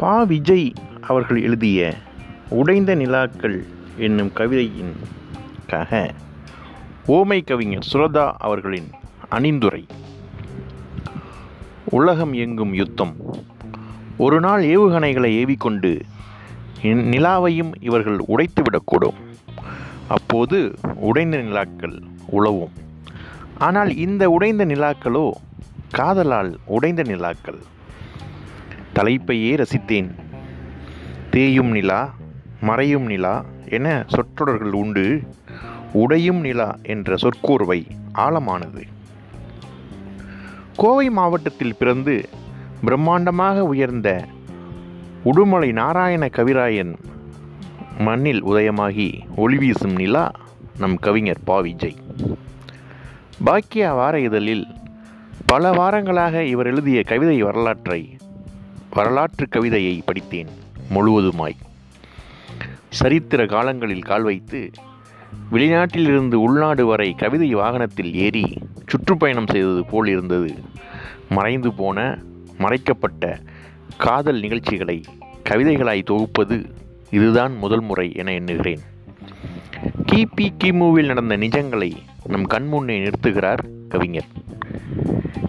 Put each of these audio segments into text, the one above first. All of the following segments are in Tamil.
பா விஜய் அவர்கள் எழுதிய உடைந்த நிலாக்கள் என்னும் கவிதையின் காக ஓமை கவிஞர் சுரதா அவர்களின் அணிந்துரை. உலகம் எங்கும் யுத்தம். ஒரு நாள் ஏவுகணைகளை ஏவிக்கொண்டு இந் நிலாவையும் இவர்கள் உடைத்துவிடக்கூடும் அப்போது உடைந்த நிலாக்கள் உழவும். ஆனால் இந்த உடைந்த நிலாக்களோ காதலால் உடைந்த நிலாக்கள். தலைப்பையே ரசித்தேன். தேயும் நிலா மறையும் நிலா என சொற்றொடர்கள் உண்டு. உடையும் நிலா என்ற சொற்கூர்வை ஆழமானது. கோவை மாவட்டத்தில் பிறந்து பிரம்மாண்டமாக உயர்ந்த உடுமலை நாராயண கவிராயன் மண்ணில் உதயமாகி ஒளி வீசும் நிலா நம் கவிஞர் பா விஜய் பாக்கியா வார இதழில் பல வாரங்களாக இவர் எழுதிய கவிதை வரலாற்றை வரலாற்று கவிதையை படித்தேன் முழுவதுமாய். சரித்திர காலங்களில் கால் வைத்து வெளிநாட்டிலிருந்து உள்நாடு வரை கவிதை வாகனத்தில் ஏறி சுற்றுப்பயணம் செய்தது போல் இருந்தது. மறைந்து போன மறைக்கப்பட்ட காதல் நிகழ்ச்சிகளை கவிதைகளாய் தொகுப்பது இதுதான் முதல் முறை என எண்ணுகிறேன். கிபி கிமுவில் நடந்த நிஜங்களை நம் கண்முன்னே நிறுத்துகிறார் கவிஞர்.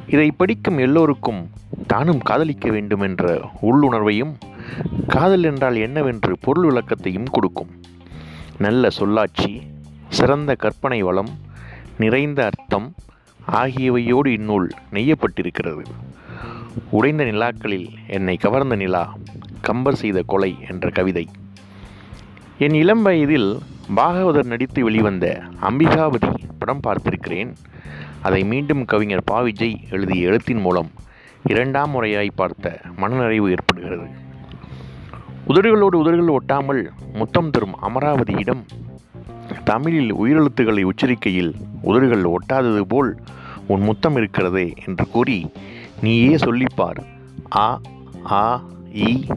இதை படிக்கும் எல்லோருக்கும் தானும் காதலிக்க வேண்டும் என்ற உள்ளுணர்வையும் காதல் என்றால் என்னவென்று பொருள் விளக்கத்தையும் கொடுக்கும். நல்ல சொல்லாட்சி சிறந்த கற்பனை வளம் நிறைந்த அர்த்தம் ஆகியவையோடு இந்நூல் நெய்யப்பட்டிருக்கிறது. உடைந்த நிலாக்களில் என்னை கவர்ந்த நிலா கம்பர் செய்த கொலை என்ற கவிதை. என் இளம் வயதில் பாகவதர் நடித்து வெளிவந்த அம்பிகாபதி படம் பார்த்திருக்கிறேன். அதை மீண்டும் கவிஞர் பா. விஜய் எழுதிய எழுத்தின் மூலம் இரண்டாம் முறையாய் பார்த்த மனநிறைவு ஏற்படுகிறது. உதடுகளோடு உதடுகள் ஒட்டாமல் முத்தம் தரும் அமராவதியிடம் தமிழில் உயிரெழுத்துக்களை உச்சரிக்கையில் உதடுகள் ஒட்டாதது போல் உன் முத்தம் இருக்கிறதே என்று கூறி நீயே சொல்லிப்பார். ஆ ஆ இ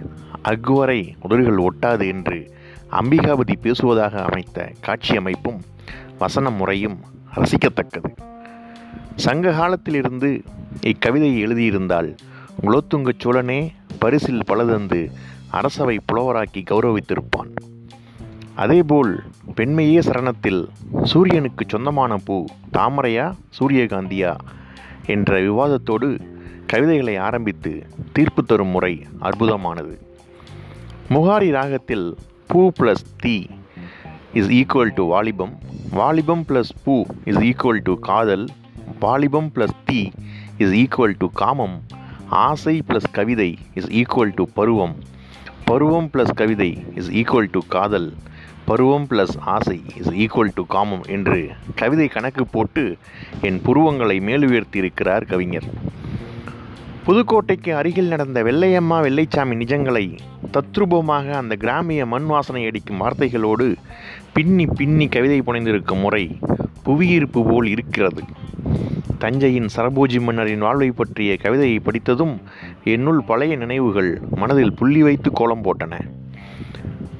அக்வரை உதடுகள் ஒட்டாது என்று அம்பிகாபதி பேசுவதாக அமைத்த காட்சி அமைப்பும் வசன முறையும் ரசிக்கத்தக்கது. சங்க காலத்திலிருந்து இக்கவிதையை எழுதியிருந்தால் குலோத்துங்க சோழனே பரிசில் பலதந்து அரசவை புலவராக்கி கௌரவித்திருப்பான். அதேபோல் பெண்மையே சரணத்தில் சூரியனுக்கு சொந்தமான பூ தாமரையா சூரியகாந்தியா? என்ற விவாதத்தோடு கவிதைகளை ஆரம்பித்து தீர்ப்பு தரும் முறை அற்புதமானது. முகாரி ராகத்தில் பூ ப்ளஸ் தீ இஸ் ஈக்குவல் டு வாலிபம் வாலிபம் ப்ளஸ் பூ இஸ் ஈக்குவல் டு காதல் வாலிபம் ப்ளஸ் தீ இஸ் ஈக்குவல் டு காமம். ஆசை ப்ளஸ் கவிதை இஸ் ஈக்குவல் டு பருவம். பருவம் ப்ளஸ் கவிதை இஸ் ஈக்குவல் டு காதல். பருவம் ப்ளஸ் ஆசை இஸ் ஈக்குவல் டு காமம் என்று கவிதை கணக்கு போட்டு என் புருவங்களை மேலுயர்த்தி இருக்கிறார் கவிஞர். புதுக்கோட்டைக்கு அருகில் நடந்த வெள்ளையம்மா வெள்ளைச்சாமி நிஜங்களை தத்ரூபமாக அந்த கிராமிய மண் வாசனை அடிக்கும் வார்த்தைகளோடு பின்னி பின்னி கவிதை புனைந்திருக்கும் முறை புவியீர்ப்பு போல் இருக்கிறது. தஞ்சையின் சரபோஜி மன்னரின் வாழ்வை பற்றிய கவிதையை படித்ததும் என்னுள் பழைய நினைவுகள் மனதில் புள்ளி வைத்து கோலம் போட்டன.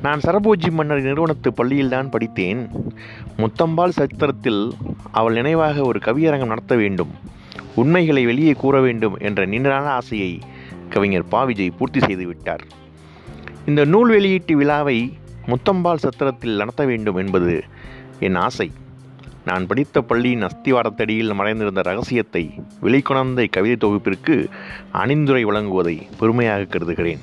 நான் சரபோஜி மன்னர் நிறுவனத்து பள்ளியில்தான் படித்தேன். முத்தம்பால் சத்திரத்தில் அவள் நினைவாக ஒரு கவியரங்கம் நடத்த வேண்டும். உண்மைகளை வெளியே கூற வேண்டும் என்ற நீண்டனான ஆசையை கவிஞர் பா. விஜய் பூர்த்தி செய்துவிட்டார் இந்த நூல் வெளியீட்டு விழாவை முத்தம்பால் சத்திரத்தில் நடத்த வேண்டும் என்பது என் ஆசை. நான் படித்த பள்ளியின் அஸ்திவாரத்தடியில் மறைந்திருந்த ரகசியத்தை வெளிக்கொணர்ந்த இக்கவிதை தொகுப்பிற்கு அணிந்துரை வழங்குவதை பெருமையாக கருதுகிறேன்.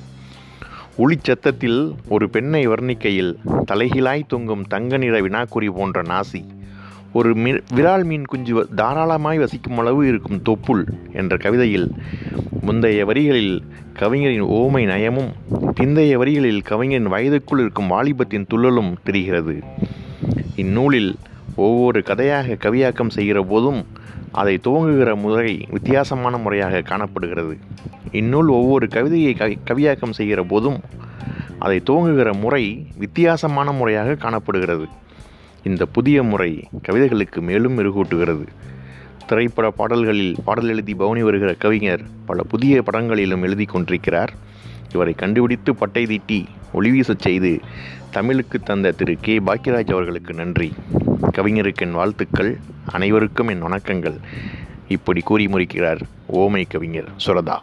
ஒளிச்சத்தத்தில் ஒரு பெண்ணை வர்ணிக்கையில் தலைகீழாய் தொங்கும் தங்க நிற வினாக்குறி போன்ற நாசி ஒரு மி விரால் மீன் குஞ்சு தாராளமாய் வசிக்கும் அளவு இருக்கும் தொப்புள் என்ற கவிதையில் முந்தைய வரிகளில் கவிஞரின் ஓமை நயமும் பிந்தைய வரிகளில் கவிஞரின் வயதுக்குள் இருக்கும் வாலிபத்தின் துள்ளலும் தெரிகிறது. இந்நூலில் ஒவ்வொரு கதையாக கவியாக்கம் செய்கிற போதும் அதை துவங்குகிற முறை வித்தியாசமான முறையாக காணப்படுகிறது. இந்நூல் ஒவ்வொரு கவிதையை கவி கவியாக்கம் செய்கிற போதும் அதை துவங்குகிற முறை வித்தியாசமான முறையாக காணப்படுகிறது. இந்த புதிய முறை கவிதைகளுக்கு மேலும் மெருகூட்டுகிறது. திரைப்பட பாடல்களில் பாடல் எழுதி பவனி வருகிற கவிஞர் பல புதிய படங்களிலும் எழுதி கொண்டிருக்கிறார். இவரை கண்டுபிடித்து பட்டை தீட்டி ஒளிவீசச் செய்து தமிழுக்கு தந்த திரு கே. பாக்கியராஜ் அவர்களுக்கு நன்றி. கவிஞருக்கு என் வாழ்த்துக்கள் அனைவருக்கும் என் வணக்கங்கள். இப்படி கூறி முறிக்கிறார் ஓமை கவிஞர் சுரதா.